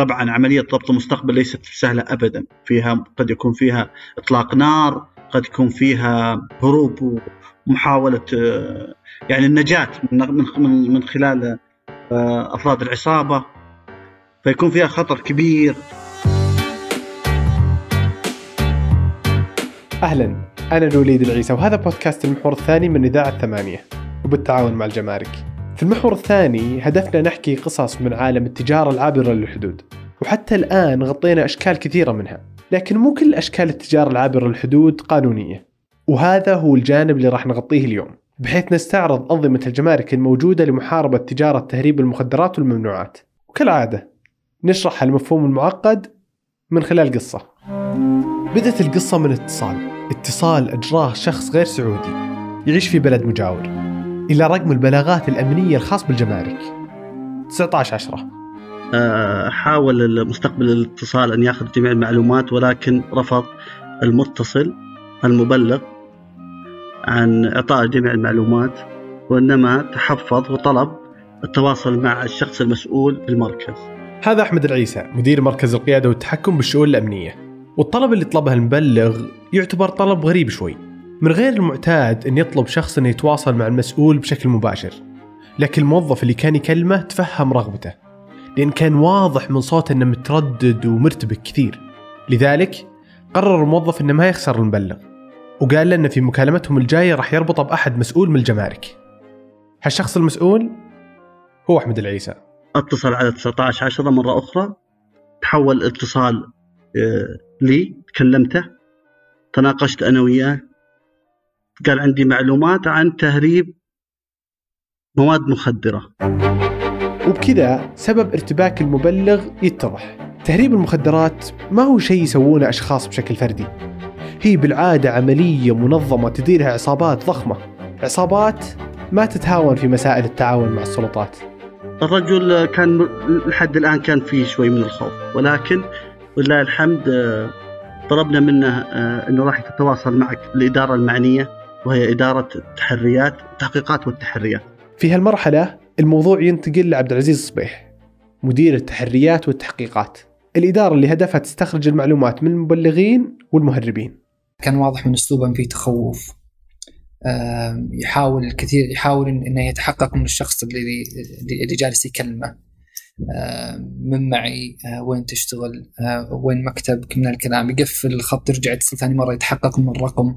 طبعا عملية ضبط المستقبل ليست سهلة ابدا. فيها قد يكون فيها إطلاق نار قد يكون فيها هروب ومحاولة آه، يعني النجاة من من من خلال آه، أفراد العصابة. فيكون فيها خطر كبير. أهلا. أنا الوليد العيسى وهذا بودكاست المحور الثاني من إذاعة ثمانية. وبالتعاون مع الجمارك. في المحور الثاني هدفنا نحكي قصص من عالم التجارة العابرة للحدود. وحتى الآن غطينا أشكال كثيرة منها لكن مو كل أشكال التجارة العابرة للحدود قانونية. وهذا هو الجانب اللي راح نغطيه اليوم بحيث نستعرض أنظمة الجمارك الموجودة لمحاربة تجارة تهريب المخدرات والممنوعات. وكالعادة نشرح المفهوم المعقد من خلال قصة. بدت القصة من اتصال. اتصال أجراه شخص غير سعودي يعيش في بلد مجاور. إلى رقم البلاغات الأمنية الخاص بالجمارك. 19 10 آه، حاول المستقبل الاتصال أن يأخذ جميع المعلومات ولكن رفض المتصل المبلغ عن إعطاء جميع المعلومات وإنما تحفظ وطلب التواصل مع الشخص المسؤول بالمركز. هذا أحمد العيسى مدير مركز القيادة والتحكم بالشؤون الأمنية. والطلب اللي طلبه المبلغ يعتبر طلب غريب شوي. من غير المعتاد أن يطلب شخص أن يتواصل مع المسؤول بشكل مباشر. لكن الموظف اللي كان يكلمه تفهم رغبته لأن كان واضح من صوته أنه متردد ومرتبك كثير. لذلك قرر الموظف أنه ما يخسر المبلغ وقال له أنه في مكالمتهم الجاية راح يربطه بأحد مسؤول من الجمارك. هالشخص المسؤول هو أحمد العيسى. اتصل على 19 10 مرة أخرى تحول اتصال آه، لي كلمته تناقشت أنا وياه قال عندي معلومات عن تهريب مواد مخدرة. وبكذا سبب ارتباك المبلغ يتضح. تهريب المخدرات ما هو شيء يسوونه أشخاص بشكل فردي. هي بالعادة عملية منظمة تديرها عصابات ضخمة. عصابات ما تتهاون في مسائل التعاون مع السلطات. الرجل كان لحد الآن كان فيه شوي من الخوف ولكن ولله الحمد آه، طلبنا منه آه، أنه راح يتواصل معك الإدارة المعنية. وهي إدارة التحريات التحقيقات والتحريات. في هالمرحلة الموضوع ينتقل لعبد العزيز الصبيح مدير التحريات والتحقيقات. الإدارة اللي هدفها تستخرج المعلومات من المبلغين والمهربين. كان واضح من أسلوبه فيه تخوف. يحاول كثير يحاول إنه يتحقق من الشخص اللي اللي جالس يكلمه. من معي؟ آه، وين تشتغل؟ آه، وين مكتبك من الكلام. يقفل الخط يرجع يتصل ثاني مرة يتحقق من الرقم.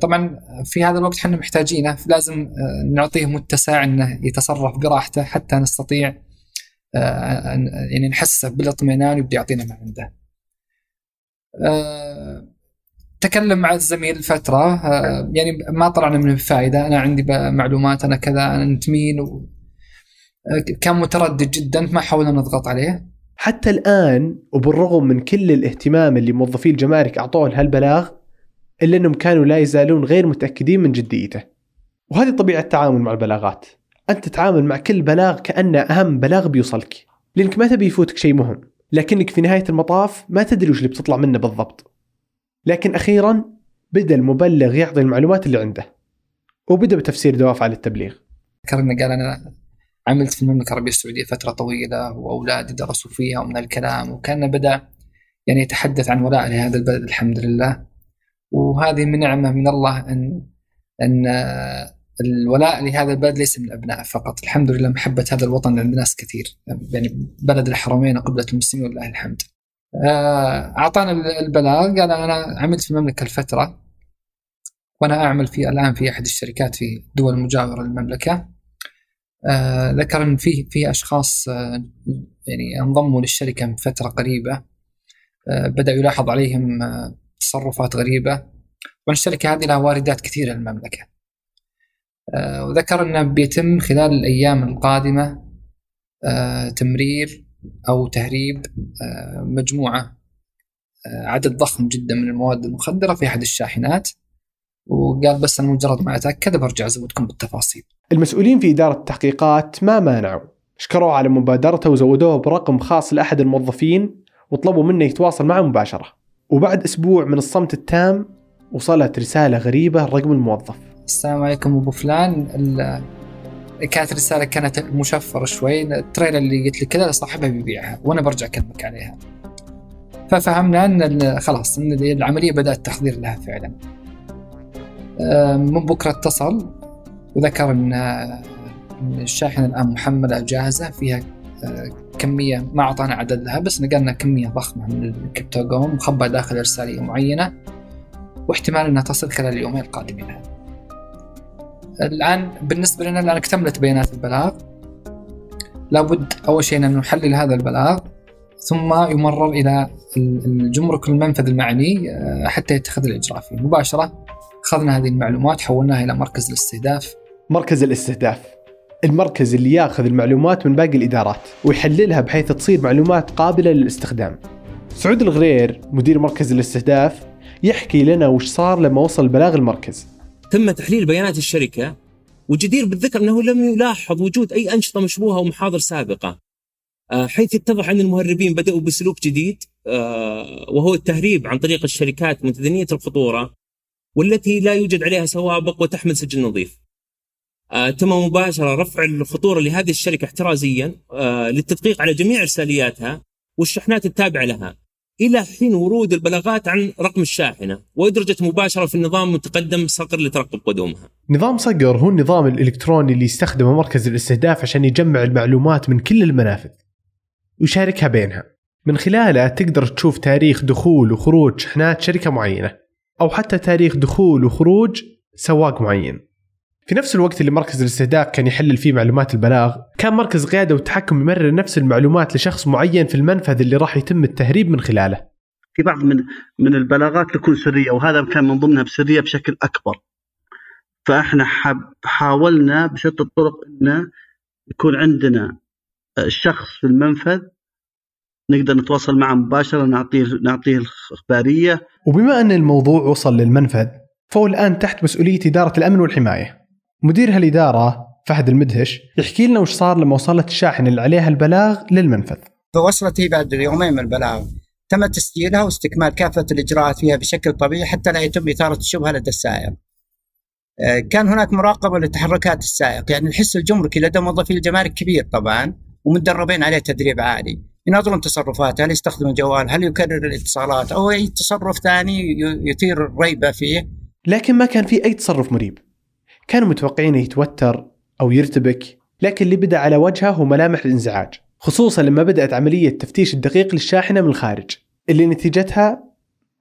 طبعا في هذا الوقت إحنا محتاجينه لازم أه، نعطيه متسع إنه يتصرف براحته حتى نستطيع أه، يعني نحسه بالاطمئنان ويبدا يعطينا ما عنده. أه، تكلم مع الزميل فترة يعني ما طلعنا من الفائدة أنا عندي معلومات أنا كذا أنا انت مين. كان متردد جدا ما حاولنا نضغط عليه حتى الآن وبالرغم من كل الاهتمام اللي موظفي الجمارك أعطوه لهالبلاغ إلا أنهم كانوا لا يزالون غير متأكدين من جديته. وهذه طبيعة التعامل مع البلاغات. أنت تتعامل مع كل بلاغ كأنه أهم بلاغ بيوصلك. لأنك ما تبي يفوتك شيء مهم. لكنك في نهاية المطاف ما تدري وش اللي بتطلع منه بالضبط. لكن أخيرا بدأ المبلغ يعطي المعلومات اللي عنده. وبدأ بتفسير دوافع للتبليغ ذكرنا قال أنا عملت في المملكة العربية السعودية فترة طويلة وأولادي درسوا فيها ومن الكلام وكان بدأ يعني يتحدث عن ولاء لهذا البلد الحمد لله. وهذه من نعمة من الله ان أن الولاء لهذا البلد ليس من الأبناء فقط، الحمد لله محبة هذا الوطن عند ناس كثير، يعني بلد الحرمين قبلة المسلمين ولله الحمد. آه، أعطانا البلاغ قال أنا عملت في المملكة لفتره وأنا أعمل في الآن في أحد الشركات في دول مجاورة للمملكة. آه، ذكر ان في في أشخاص آه، يعني انضموا للشركة من فترة قريبة بدا يلاحظ عليهم تصرفات غريبة. طبعا الشركة هذه لها واردات كثيرة للمملكة. آه، وذكر أنه بيتم خلال الأيام القادمة آه، تمرير أو تهريب آه، مجموعة عدد ضخم جدا من المواد المخدرة في أحد الشاحنات. وقال بس أنا مجرد ما أتأكد برجع أزودكم بالتفاصيل. المسؤولين في إدارة التحقيقات ما مانعوا. شكروه على مبادرته وزودوه برقم خاص لأحد الموظفين وطلبوا منه يتواصل معه مباشرة. وبعد أسبوع من الصمت التام وصلت رسالة غريبة رقم الموظف. السلام عليكم أبو فلان. كانت الرساله كانت مشفرة شوي. التريلر اللي قلت لك كذا صاحبها بيبيعها وأنا برجع اكلمك عليها. ففهمنا إن خلاص إن العملية بدأت التحضير لها فعلا. من بكرة اتصل وذكر ان الشاحنة الآن محملة جاهزه فيها كمية ما أعطانا عدد لها بس نقلنا كمية ضخمة من الكبتاجون مخبى داخل ارساليه معينة واحتمال إنها تصل خلال اليومين القادمين. الآن بالنسبة لنا الآن اكتملت بيانات البلاغ. لابد أول شيء أن نحلل هذا البلاغ ثم يمرر إلى الجمرك المنفذ المعني آه، حتى يتخذ الإجراء فيه. مباشرة أخذنا هذه المعلومات حولناها إلى مركز الاستهداف. مركز الاستهداف. المركز اللي ياخذ المعلومات من باقي الإدارات ويحللها بحيث تصير معلومات قابلة للاستخدام. سعود الغرير مدير مركز الاستهداف يحكي لنا وش صار لما وصل بلاغ المركز. تم تحليل بيانات الشركة وجدير بالذكر أنه لم يلاحظ وجود أي أنشطة مشبوهة ومحاضر سابقة. آه، حيث يتضح أن المهربين بدأوا بسلوك جديد آه، وهو التهريب عن طريق الشركات متدنيه الخطورة والتي لا يوجد عليها سوابق وتحمل سجل نظيف. آه، تم مباشرة رفع الخطورة لهذه الشركة احترازيا آه، للتدقيق على جميع إرسالياتها والشحنات التابعة لها إلى حين ورود البلاغات عن رقم الشاحنة وأدرجت مباشرة في النظام متقدم صقر لترقب قدومها. نظام صقر هو النظام الإلكتروني اللي يستخدمه مركز الاستهداف عشان يجمع المعلومات من كل المنافذ ويشاركها بينها. من خلاله تقدر تشوف تاريخ دخول وخروج شحنات شركة معينة أو حتى تاريخ دخول وخروج سواق معين. في نفس الوقت اللي مركز الاستهداف كان يحلل فيه معلومات البلاغ كان مركز قيادة والتحكم يمرر نفس المعلومات لشخص معين في المنفذ اللي راح يتم التهريب من خلاله. في بعض من من البلاغات تكون سرية وهذا كان من ضمنها بسرية بشكل أكبر. فإحنا حاولنا بشتى الطرق انه يكون عندنا الشخص في المنفذ نقدر نتواصل معه مباشرة نعطيه نعطيه الإخبارية. وبما أن الموضوع وصل للمنفذ فهو الآن تحت مسؤولية إدارة الأمن والحماية. مدير هالإدارة فهد المدهش يحكي لنا وش صار لما وصلت الشاحنة اللي عليها البلاغ للمنفذ. فوصلت هي بعد يومين من البلاغ. تم تسجيلها واستكمال كافة الإجراءات فيها بشكل طبيعي حتى لا يتم إثارة الشبهة لدى السائق. آه، كان هناك مراقبة لتحركات السائق يعني الحس الجمركي لدى موظفي الجمارك كبير طبعا ومدربين عليه تدريب عالي. يناظرون تصرفاته هل يستخدم الجوال هل يكرر الاتصالات أو أي تصرف ثاني يثير الريبة فيه. لكن ما كان في أي تصرف مريب. كانوا متوقعين يتوتر أو يرتبك لكن اللي بدأ على وجهه هو ملامح الإنزعاج خصوصا لما بدأت عملية تفتيش الدقيق للشاحنة من الخارج اللي نتيجتها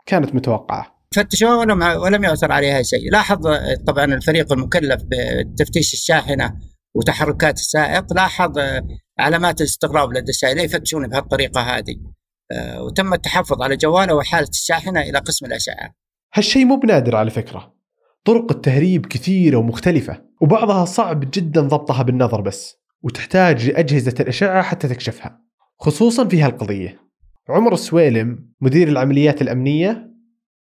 كانت متوقعة. فتشوها ولم ولم يؤثر عليها شيء، لاحظ طبعا الفريق المكلف بتفتيش الشاحنة وتحركات السائق لاحظ علامات الاستغراب لدى السائق يفتشون بهالطريقة هذه. آه، وتم التحفظ على جواله وحالة الشاحنة إلى قسم الأشعة. هالشيء مو بنادر على فكرة. طرق التهريب كثيرة ومختلفة وبعضها صعب جدا ضبطها بالنظر بس وتحتاج لأجهزة الأشعة حتى تكشفها خصوصا في هالقضية. عمر السويلم مدير العمليات الأمنية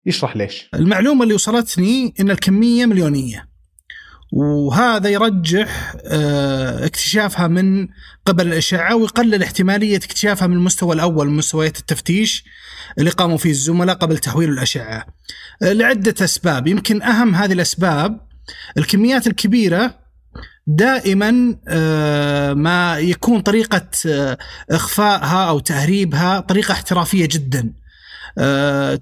يشرح ليش؟ المعلومة اللي وصلتني أن الكمية مليونية. وهذا يرجح آه، اكتشافها من قبل الأشعة ويقلل احتمالية اكتشافها من المستوى الأول من مستويات التفتيش اللي قاموا فيه الزملاء قبل تحويل الأشعة. آه، لعدة أسباب. يمكن أهم هذه الأسباب الكميات الكبيرة دائما آه، ما يكون طريقة إخفائها أو تهريبها طريقة احترافية جدا.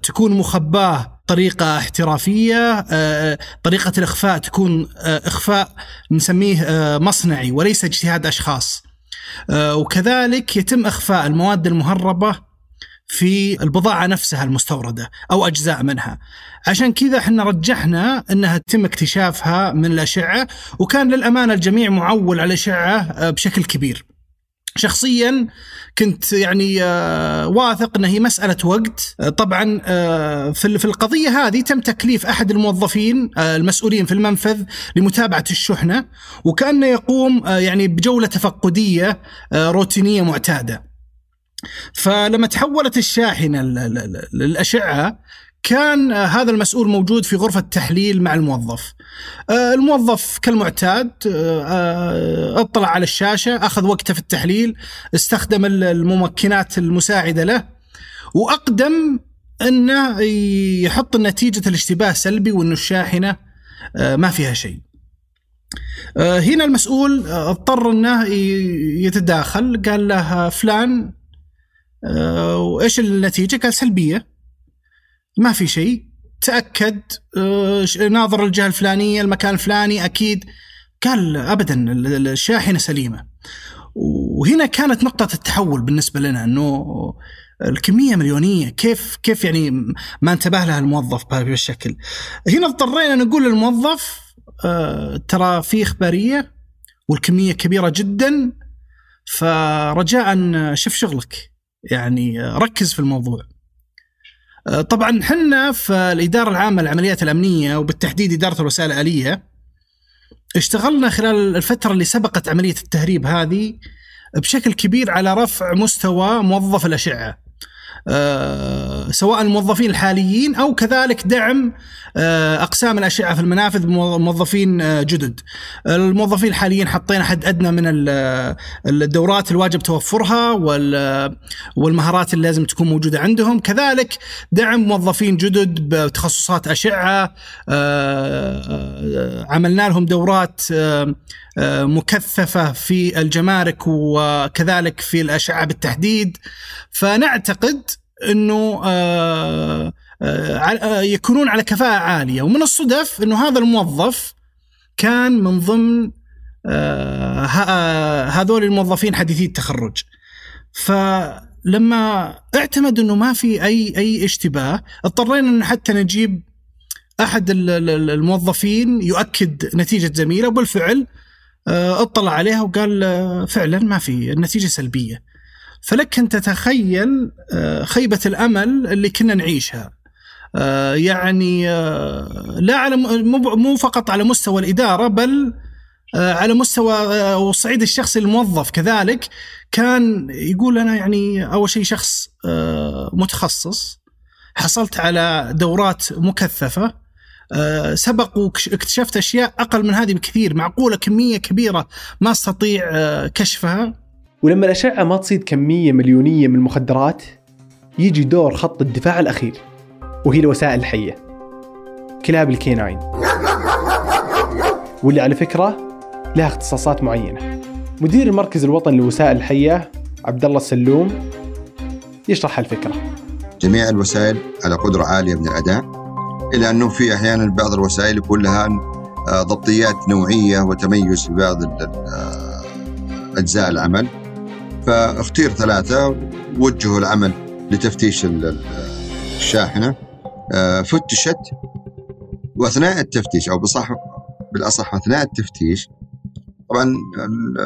تكون مخباة طريقة احترافية آه، طريقة الإخفاء تكون آه، إخفاء نسميه آه، مصنعي وليس اجتهاد أشخاص. وكذلك يتم إخفاء المواد المهربة في البضاعة نفسها المستوردة أو أجزاء منها. عشان كذا إحنا رجحنا أنها تم اكتشافها من الأشعة وكان للأمانة الجميع معول على الأشعة بشكل كبير. شخصيا كنت يعني آه، واثق انها هي مسألة وقت. آه، طبعا آه، في القضية هذه تم تكليف أحد الموظفين المسؤولين في المنفذ لمتابعة الشحنة وكأنه يقوم يعني بجولة تفقدية روتينية معتادة. فلما تحولت الشاحنة للأشعة كان آه، هذا المسؤول موجود في غرفة تحليل مع الموظف. آه، الموظف كالمعتاد آه، اطلع على الشاشة أخذ وقته في التحليل استخدم الممكنات المساعدة له وأقدم أنه يحط نتيجة الاشتباه سلبي وأنه الشاحنة ما فيها شيء. هنا المسؤول اضطر أنه يتداخل قال له فلان وإيش النتيجة؟ قال سلبية. ما في شيء. تأكد آه، ناظر الجهة الفلانية المكان الفلاني أكيد. قال ابدا ال- ال- الشاحنه سليمة. وهنا كانت نقطة التحول بالنسبة لنا إنه الكمية مليونية. كيف كيف يعني ما انتبه لها الموظف بهذا الشكل هنا اضطرينا نقول للموظف آه، ترى في إخبارية والكمية كبيرة جدا فرجاء شوف شغلك. يعني آه، ركز في الموضوع. طبعا حنا في الإدارة العامة للعمليات الأمنية وبالتحديد إدارة الوسائل الآلية اشتغلنا خلال الفترة اللي سبقت عملية التهريب هذه بشكل كبير على رفع مستوى موظف الأشعة. آه، سواء الموظفين الحاليين أو كذلك دعم آه، أقسام الاشعه في المنافذ بموظفين آه، جدد. الموظفين الحاليين حطينا حد أدنى من ال- الدورات الواجب توفرها وال- والمهارات اللي لازم تكون موجودة عندهم، كذلك دعم موظفين جدد بتخصصات أشعة آه، آه، عملنا لهم دورات آه، آه، مكثفة في الجمارك وكذلك في الأشعة بالتحديد. فنعتقد إنه آه، آه، آه، يكونون على كفاءة عالية. ومن الصدف إنه هذا الموظف كان من ضمن آه، آه، هذول الموظفين حديثي التخرج. فلما اعتمد إنه ما في أي أي اشتباه اضطرينا ان حتى نجيب أحد ال- ال- الموظفين يؤكد نتيجة زميله وبالفعل آه، اطلع عليها وقال آه، فعلا ما في النتيجة سلبية. فلك أن تتخيل آه، خيبة الأمل اللي كنا نعيشها. آه، يعني آه، لا على مو فقط على مستوى الإدارة بل آه، على مستوى آه، والصعيد الشخصي الموظف كذلك. كان يقول أنا يعني أول شيء شخص آه، متخصص. حصلت على دورات مكثفة. آه، سبق واكتشفت أشياء أقل من هذه بكثير. معقولة كمية كبيرة ما استطيع آه، كشفها؟ ولما الأشعة ما تصيد كمية مليونية من المخدرات يجي دور خط الدفاع الأخير وهي الوسائل الحية كلاب الكيناين. واللي على فكرة لها اختصاصات معينة. مدير المركز الوطني للوسائل الحية عبد الله السلوم يشرح الفكرة. جميع الوسائل على قدرة عالية من الأداء. إلا أنه في أحيانا بعض الوسائل يكون لها آه، ضبطيات نوعية وتميز في بعض آه، أجزاء العمل. فاختير ثلاثة وجهوا العمل لتفتيش ال- ال- الشاحنة. آه، فتشت وأثناء التفتيش أو بصح بالأصح أثناء التفتيش طبعا ال-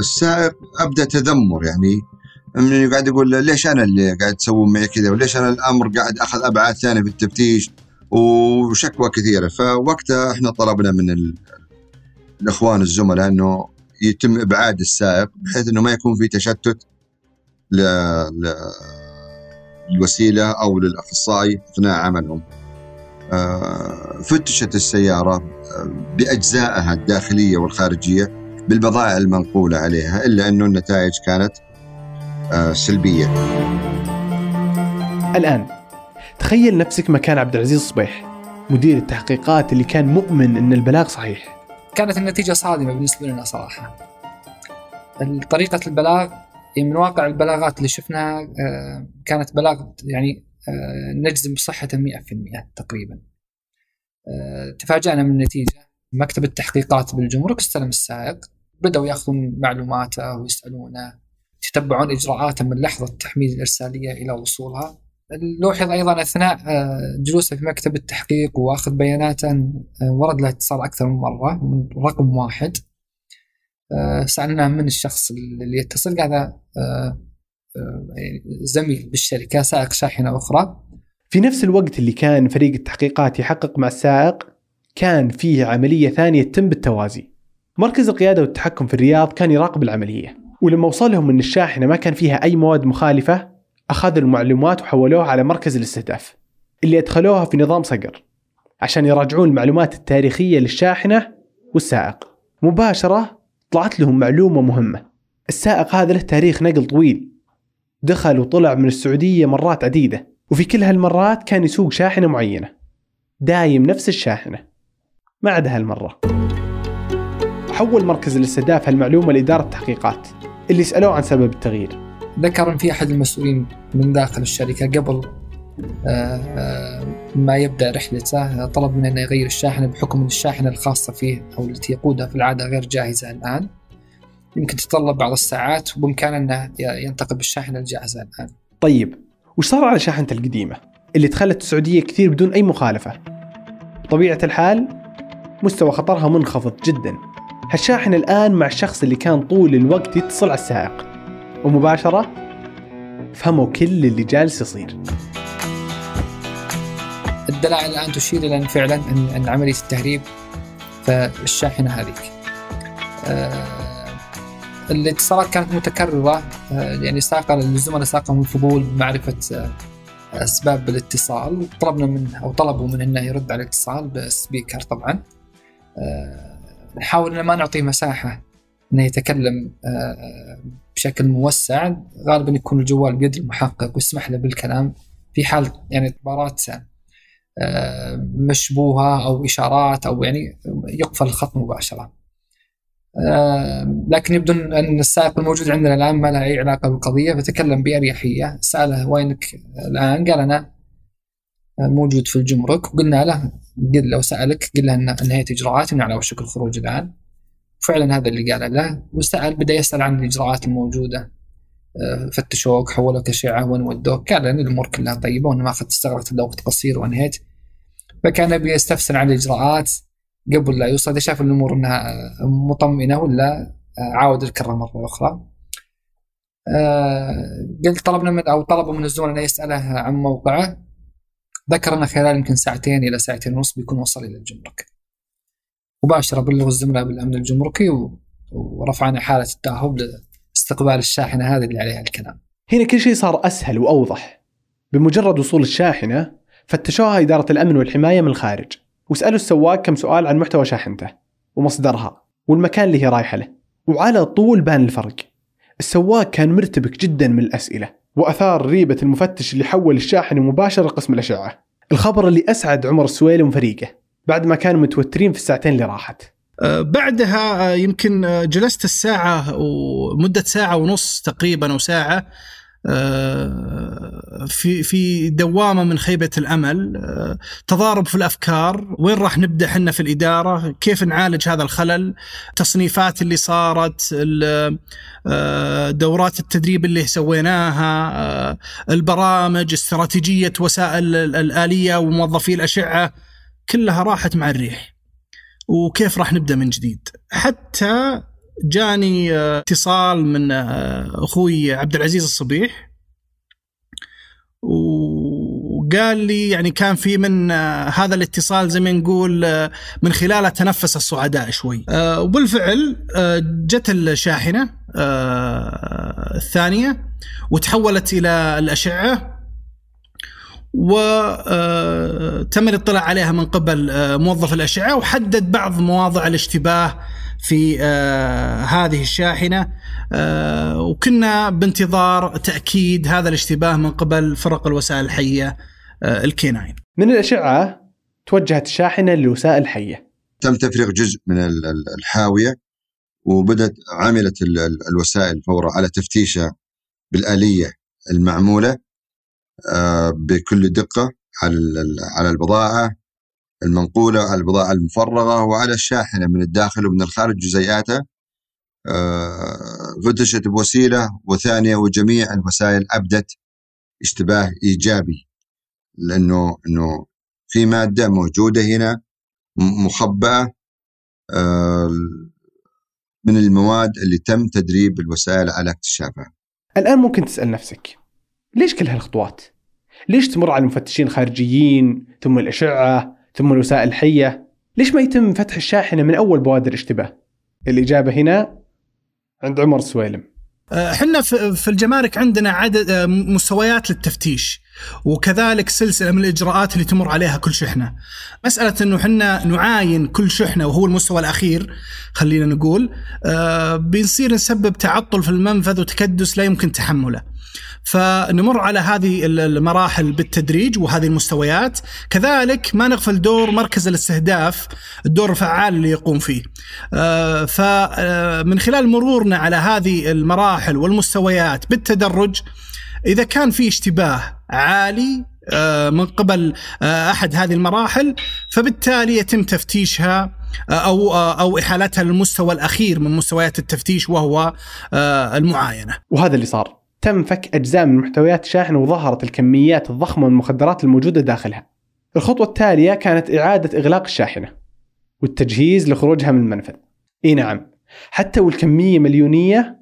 السائق أبدأ تذمر يعني انه قاعد يقول ليش أنا اللي قاعد تسوون معي كذا وليش أنا الأمر قاعد أخذ أبعاد ثانية في التفتيش وشكوى كثيرة فوقتها إحنا طلبنا من ال... الإخوان الزملاء إنه يتم إبعاد السائق بحيث إنه ما يكون في تشتت. للوسيلة أو للأخصائي اثناء عملهم. آه، فتشت السيارة آه، بأجزائها الداخلية والخارجية بالبضائع المنقولة عليها إلا إنه النتائج كانت سلبية. الآن تخيل نفسك مكان عبد العزيز صبيح مدير التحقيقات اللي كان مؤمن أن البلاغ صحيح. كانت النتيجة صادمة بالنسبة لنا صراحة. طريقة البلاغ يعني من واقع البلاغات اللي شفناها آه، كانت بلاغ يعني آه، نجزم بصحته 100% تقريبا. آه، تفاجأنا من النتيجة. مكتب التحقيقات بالجمرك استلم السائق بدأوا يأخذون معلوماته ويسألونه. يتبعون إجراءاته من لحظة تحميل الإرسالية إلى وصولها. لوحظ أيضا أثناء آه، جلوسه في مكتب التحقيق وأخذ بياناته آه، ورد له اتصال أكثر من مرة من رقم واحد. آه، سألناه من الشخص اللي يتصل هذا زميل بالشركة سائق شاحنة أخرى. في نفس الوقت اللي كان فريق التحقيقات يحقق مع السائق كان فيه عملية ثانية تتم بالتوازي. مركز القيادة والتحكم في الرياض كان يراقب العملية. ولما وصلهم إن الشاحنة ما كان فيها أي مواد مخالفة أخذوا المعلومات وحولوها على مركز الاستهداف اللي أدخلوها في نظام صقر عشان يراجعون المعلومات التاريخية للشاحنة والسائق. مباشرة طلعت لهم معلومة مهمة. السائق هذا له تاريخ نقل طويل. دخل وطلع من السعودية مرات عديدة وفي كل هالمرات كان يسوق شاحنة معينة. دايم نفس الشاحنة. ما عدا هالمرة. وحول مركز الاستهداف هالمعلومة لإدارة التحقيقات. اللي سألوه عن سبب التغيير. ذكر إن في أحد المسؤولين من داخل الشركة قبل آه، ما يبدأ رحلته طلب منه إنه يغير الشاحنة بحكم إن الشاحنة الخاصة فيه أو التي يقودها في العادة غير جاهزة الآن. يمكن تتطلب بعض الساعات وبإمكانه إنه ينتقل بالشاحنة الجاهزة الآن. طيب وش صار على شاحنته القديمة اللي دخلت السعودية كثير بدون أي مخالفة؟ طبيعة الحال مستوى خطرها منخفض جدا. هالشاحنة الآن مع الشخص اللي كان طول الوقت يتصل على السائق ومباشرة فهموا كل اللي جالس يصير الدلائل الآن تشير إلى أن فعلا أن عملية التهريب فالشاحنة هذيك. آه، الاتصالات كانت متكررة آه، يعني ساق الزملاء ساقهم الفضول بمعرفه آه، أسباب الاتصال طلبنا منه أو طلبوا منه إنه يرد على الاتصال بسبيكر طبعا. نحاول ما نعطيه مساحة إنه يتكلم بشكل موسع غالبا يكون الجوال بيد المحقق ويسمح له بالكلام في حال يعني اعتبارات آه، مشبوهة أو إشارات أو يعني يقفل الخط مباشرة. آه، لكن يبدو إن السائق الموجود عندنا الآن ما له أي علاقة بالقضية فتكلم بأريحية سأله وينك الآن؟ قال أنا موجود في الجمرك وقلنا له قل لو سألك قل له ان انهيت اجراءاتي على وشك الخروج الآن. فعلا هذا اللي قاله له. وسأل بدأ يسأل عن الإجراءات الموجودة. آه، فتشوك حولوك أشعة وين ودوك؟ قال إن الأمور كلها طيبة وانه ما أخذت استغرقت الا وقت قصير وانهيت. فكان يبي يستفسر عن الإجراءات. قبل لا يوصل شاف الأمور إنها مطمئنة ولا عاود الكرة مرة أخرى. آه، قلت طلبنا من أو طلبوا من الزملاء انه يسأله عن موقعه. ذكر انه خلال يمكن ساعتين إلى ساعتين ونص بيكون وصل إلى الجمرك. مباشره بلغوا الزملاء بالأمن الجمركي ورفعنا حالة التأهب لاستقبال الشاحنة هذه اللي عليها الكلام. هنا كل شيء صار أسهل وأوضح. بمجرد وصول الشاحنة فتشوها إدارة الأمن والحماية من الخارج وسألوا السواق كم سؤال عن محتوى شاحنته ومصدرها والمكان اللي هي رايحة له وعلى طول بان الفرق السواق كان مرتبك جدا من الأسئلة وأثار ريبة المفتش اللي حول الشاحنة مباشرة لقسم الأشعة. الخبر اللي أسعد عمر السويلم وفريقه بعد ما كانوا متوترين في الساعتين اللي راحت. أه، بعدها أه، يمكن أه، جلست الساعة ومدة ساعة ونص تقريبا أو ساعة. في في دوامة من خيبة الأمل. آه، تضارب في الأفكار. وين راح نبدأ إحنا في الإدارة؟ كيف نعالج هذا الخلل؟ التصنيفات اللي صارت آه، دورات التدريب اللي سويناها البرامج استراتيجية وسائل الآلية وموظفي الأشعة كلها راحت مع الريح. وكيف راح نبدأ من جديد؟ حتى جاني آه، اتصال من آه، أخوي عبد العزيز الصبيح. وقال لي يعني كان في من آه، هذا الاتصال زي ما نقول من خلاله تنفس الصعداء شوي. وبالفعل جت الشاحنة الثانية وتحولت إلى الأشعة وتم الاطلاع عليها من قبل موظف الأشعة وحدد بعض مواضع الاشتباه في آه هذه الشاحنة آه وكنا بانتظار تأكيد هذا الاشتباه من قبل فرق الوسائل الحية آه الكيناين. من الأشعة توجهت الشاحنه للوسائل الحية. تم تفريغ جزء من الحاوية وبدأت عملت الوسائل فورا على تفتيشها بالآلية المعمولة آه، بكل دقة على على البضاعة المنقولة على البضاعة المفرغة وعلى الشاحنة من الداخل ومن الخارج جزيئاتها آه، فتشت بوسيلة وثانية وجميع الوسائل أبدت اشتباه إيجابي لأنه أنه في مادة موجودة هنا مخبأة آه، من المواد اللي تم تدريب الوسائل على اكتشافها الآن ممكن تسأل نفسك ليش كل هالخطوات؟ ليش تمر على المفتشين الخارجيين ثم الأشعة ثم الوسائل الحية. ليش ما يتم فتح الشاحنة من أول بوادر اشتباه الإجابة هنا عند عمر السويلم إحنا في الجمارك عندنا عدد آه، مستويات للتفتيش. وكذلك سلسلة من الإجراءات اللي تمر عليها كل شحنة. مسألة إنه إحنا نعاين كل شحنة وهو المستوى الأخير خلينا نقول آه بنصير نسبب تعطل في المنفذ وتكدس لا يمكن تحمله. فنمر على هذه المراحل بالتدريج وهذه المستويات كذلك ما نغفل دور مركز الاستهداف الدور الفعال اللي يقوم فيه آه، فمن خلال مرورنا على هذه المراحل والمستويات بالتدرج إذا كان في اشتباه عالي آه، من قبل آه، أحد هذه المراحل فبالتالي يتم تفتيشها أو أو إحالتها للمستوى الأخير من مستويات التفتيش وهو المعاينة. وهذا اللي صار. تم فك أجزاء من محتويات الشاحنة وظهرت الكميات الضخمة من المخدرات الموجودة داخلها الخطوة التالية كانت إعادة إغلاق الشاحنة والتجهيز لخروجها من المنفذ إي نعم حتى والكمية مليونية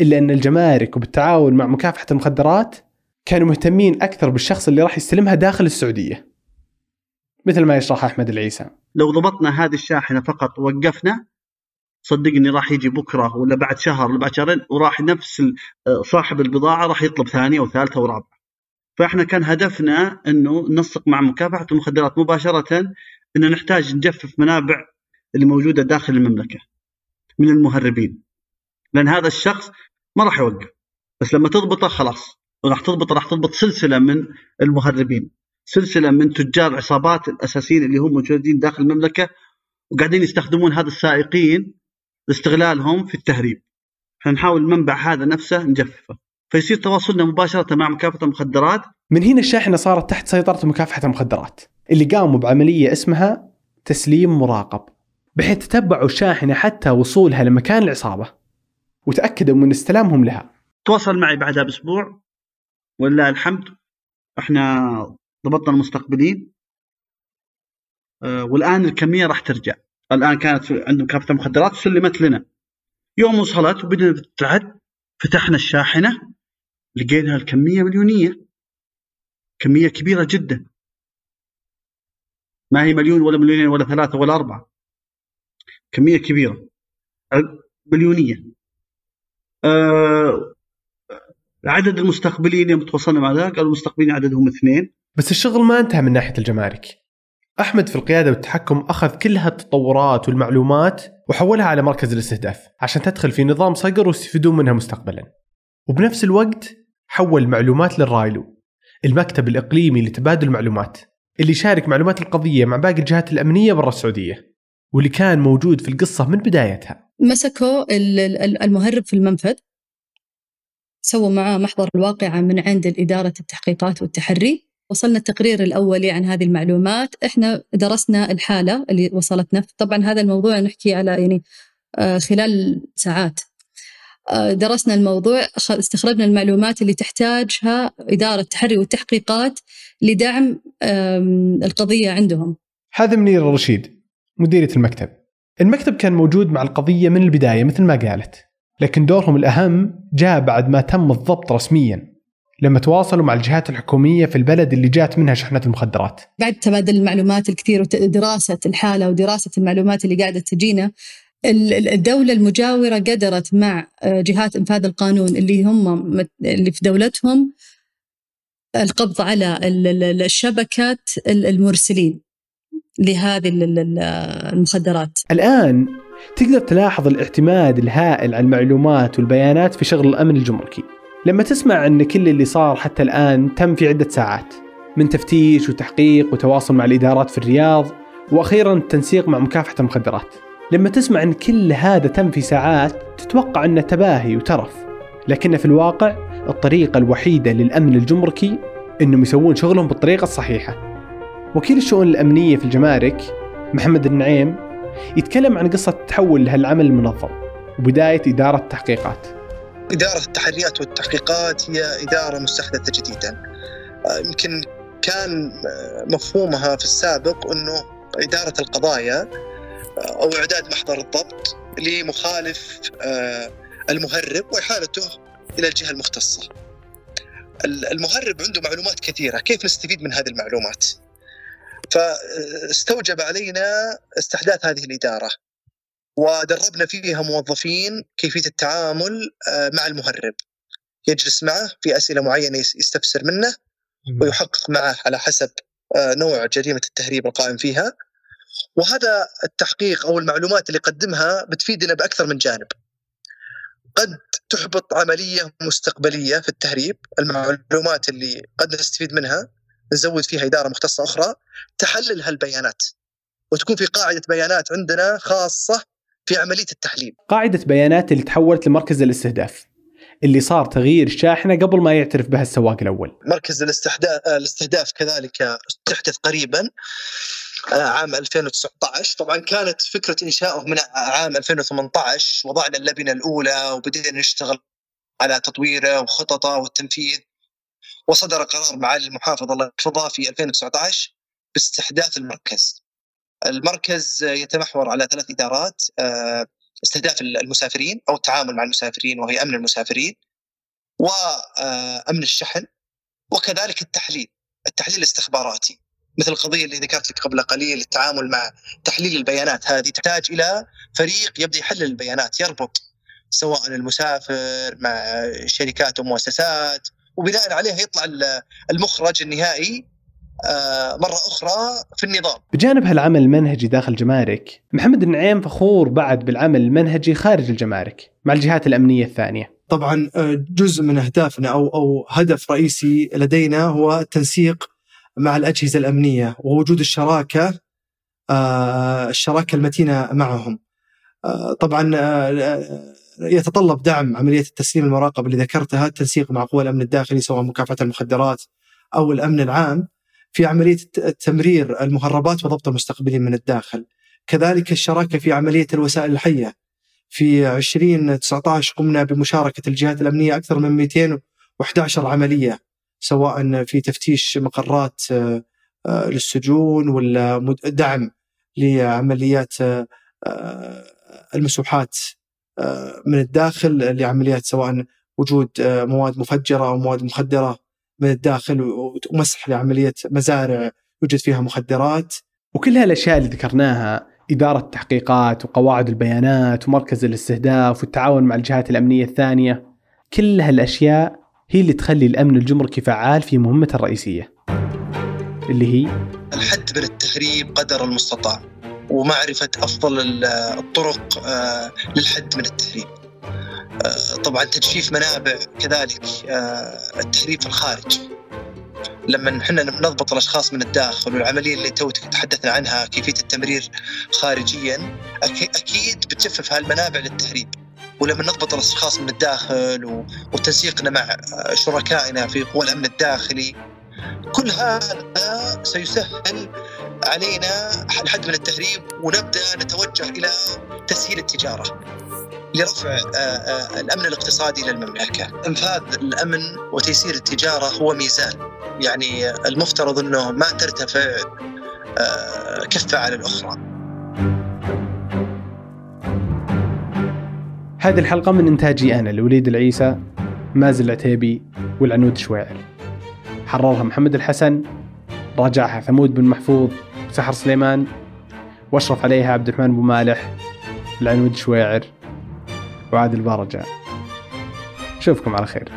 إلا أن الجمارك وبالتعاون مع مكافحة المخدرات كانوا مهتمين أكثر بالشخص اللي راح يستلمها داخل السعودية مثل ما يشرح أحمد العيسى لو ضبطنا هذه الشاحنة فقط ووقفنا صدقني راح يجي بكرة ولا بعد شهر ولا بعد شهرين وراح نفس آه، صاحب البضاعة راح يطلب ثانية وثالثة ورابعة. فإحنا كان هدفنا إنه ننسق مع مكافحة المخدرات مباشرة إن نحتاج نجفف منابع اللي موجودة داخل المملكة من المهربين. لأن هذا الشخص ما راح يوقف. بس لما تضبطه خلاص. راح تضبط راح تضبط سلسلة من المهربين. سلسلة من تجار العصابات الأساسيين اللي هم موجودين داخل المملكة وقاعدين يستخدمون هذا السائقين لاستغلالهم في التهريب. إحنا نحاول المنبع هذا نفسه نجففه. فيصير تواصلنا مباشرة مع مكافحة المخدرات. من هنا الشاحنة صارت تحت سيطرة مكافحة المخدرات اللي قاموا بعملية اسمها تسليم مراقب بحيث تتبعوا الشاحنة حتى وصولها لمكان العصابة. وتأكدوا من استلامهم لها. تواصل معي بعدها بأسبوع ولله الحمد إحنا ضبطنا المستقبلين. أه والآن الكمية راح ترجع. الآن كانت عندهم كافة المخدرات سلمت لنا. يوم وصلت وبدنا تعد فتحنا الشاحنة لقينا الكمية مليونية. كمية كبيرة جدا. ما هي مليون ولا مليونين ولا ثلاثة ولا أربعة. كمية كبيرة. مليونية. أه عدد المستقبلين يوم تواصلنا مع ذلك. المستقبلين عددهم اثنين. بس الشغل ما انتهى من ناحية الجمارك. أحمد في القيادة والتحكم أخذ كل هالتطورات والمعلومات وحولها على مركز الاستهداف عشان تدخل في نظام صقر ويستفيدون منها مستقبلا. وبنفس الوقت حول معلومات للرايلو المكتب الإقليمي لتبادل المعلومات اللي يشارك معلومات القضية مع باقي الجهات الأمنية برا السعودية. واللي كان موجود في القصة من بدايتها. مسكوا المهرب في المنفذ. سووا معاه محضر الواقعة من عند إدارة التحقيقات والتحري. وصلنا التقرير الأولي عن هذه المعلومات. إحنا درسنا الحالة اللي وصلتنا. طبعا هذا الموضوع نحكي على يعني آه، خلال ساعات. آه، درسنا الموضوع استخرجنا المعلومات اللي تحتاجها إدارة التحري والتحقيقات لدعم القضية عندهم. هذا منير الرشيد. مديرة المكتب المكتب كان موجود مع القضية من البداية مثل ما قالت لكن دورهم الأهم جاء بعد ما تم الضبط رسميا لما تواصلوا مع الجهات الحكومية في البلد اللي جات منها شحنة المخدرات. بعد تبادل المعلومات الكثير ودراسه الحالة ودراسة المعلومات اللي قاعدة تجينا الدولة المجاورة قدرت مع آه، جهات إنفاذ القانون اللي هم اللي في دولتهم القبض على الشبكات المرسلين لهذه المخدرات. الآن تقدر تلاحظ الاعتماد الهائل على المعلومات والبيانات في شغل الأمن الجمركي. لما تسمع أن كل اللي صار حتى الآن تم في عدة ساعات من تفتيش وتحقيق وتواصل مع الإدارات في الرياض وأخيرا التنسيق مع مكافحة المخدرات. لما تسمع أن كل هذا تم في ساعات تتوقع أنه تباهي وترف. لكن في الواقع الطريقة الوحيدة للأمن الجمركي أنهم يسوون شغلهم بالطريقة الصحيحة. وكيل الشؤون الأمنية في الجمارك محمد النعيم يتكلم عن قصة تحول لهالعمل المنظم وبداية إدارة التحقيقات. إدارة التحريات والتحقيقات هي إدارة مستحدثة جديدا. آه، يمكن كان آه، مفهومها في السابق أنه إدارة القضايا آه، أو إعداد محضر الضبط لمخالف المهرب وإحالته إلى الجهة المختصة. المهرب عنده معلومات كثيرة كيف نستفيد من هذه المعلومات؟ فاستوجب علينا استحداث هذه الإدارة ودربنا فيها موظفين كيفية التعامل آه، مع المهرب. يجلس معه في أسئلة معينة يستفسر منه ويحقق معه على حسب آه، نوع جريمة التهريب القائم فيها. وهذا التحقيق أو المعلومات اللي يقدمها بتفيدنا بأكثر من جانب. قد تحبط عملية مستقبلية في التهريب المعلومات اللي قد نستفيد منها نزود فيها إدارة مختصة أخرى تحلل هالبيانات وتكون في قاعدة بيانات عندنا خاصة في عملية التحليل. قاعدة بيانات اللي تحولت لمركز الاستهداف اللي صار تغيير الشاحنه قبل ما يعترف بها السواق الأول. مركز الاستهداف الاستهداف كذلك استحدث قريبا آه، عام 2019 طبعا كانت فكرة انشائه من عام 2018 وضعنا اللبنة الأولى وبدينا نشتغل على تطويره وخططه والتنفيذ وصدر قرار معالي المحافظ الله يحفظه في 2019 باستحداث المركز. المركز يتمحور على ثلاث إدارات آه، استهداف المسافرين أو التعامل مع المسافرين وهي أمن المسافرين وامن الشحن وكذلك التحليل التحليل الاستخباراتي مثل القضية اللي ذكرت لك قبل قليل التعامل مع تحليل البيانات هذه تحتاج إلى فريق يبدأ يحلل البيانات يربط سواء المسافر مع شركات ومؤسسات وبناء عليها يطلع المخرج النهائي آه، مرة أخرى في النظام. بجانب هالعمل المنهجي داخل الجمارك محمد النعيم فخور بعد بالعمل المنهجي خارج الجمارك مع الجهات الأمنية الثانية. طبعا آه، جزء من أهدافنا أو, أو هدف رئيسي لدينا هو التنسيق مع الأجهزة الأمنية ووجود الشراكة آه، الشراكة المتينة معهم. طبعا يتطلب دعم عملية التسليم المراقب اللي ذكرتها التنسيق مع قوى الأمن الداخلي سواء مكافحة المخدرات أو الأمن العام في عملية تمرير المهربات وضبط المستقبلين من الداخل. كذلك الشراكة في عملية الوسائل الحية. في 2019 قمنا بمشاركة الجهات الأمنية أكثر من 211 عملية سواء في تفتيش مقرات آه، آه، للسجون ولا دعم لعمليات آه، المسوحات من الداخل لعمليات سواء وجود مواد مفجرة أو مواد مخدرة من الداخل ومسح لعملية مزارع يوجد فيها مخدرات. وكل هالأشياء اللي ذكرناها إدارة التحقيقات وقواعد البيانات ومركز الاستهداف والتعاون مع الجهات الأمنية الثانية كل هالأشياء هي اللي تخلي الأمن الجمركي فعال في مهمته الرئيسية اللي هي الحد من التهريب قدر المستطاع. ومعرفة أفضل الطرق آه، للحد من التهريب. آه، طبعا تجفيف منابع كذلك آه، التهريب في الخارج. لما إحنا نضبط الأشخاص من الداخل والعملية اللي تو تحدثنا عنها كيفية التمرير خارجيا أكيد بتجفف هالمنابع للتهريب. ولما نضبط الأشخاص من الداخل وتنسيقنا مع شركائنا في قوى الأمن الداخلي كل هذا سيسهل علينا الحد من التهريب ونبدأ نتوجه إلى تسهيل التجارة. لرفع آه، آه، الأمن الاقتصادي للمملكة. إنفاذ الأمن وتيسير التجارة هو ميزان، يعني المفترض إنه ما ترتفع آه، كفة على الأخرى. هذه الحلقة من إنتاجي أنا الوليد العيسى مازن العتيبي والعنود شويعر حررها محمد الحسن راجعها ثمود بن محفوظ وسحر سليمان واشرف عليها عبد الرحمن بن مالح العنود شويعر وعادل بارجع أشوفكم على خير.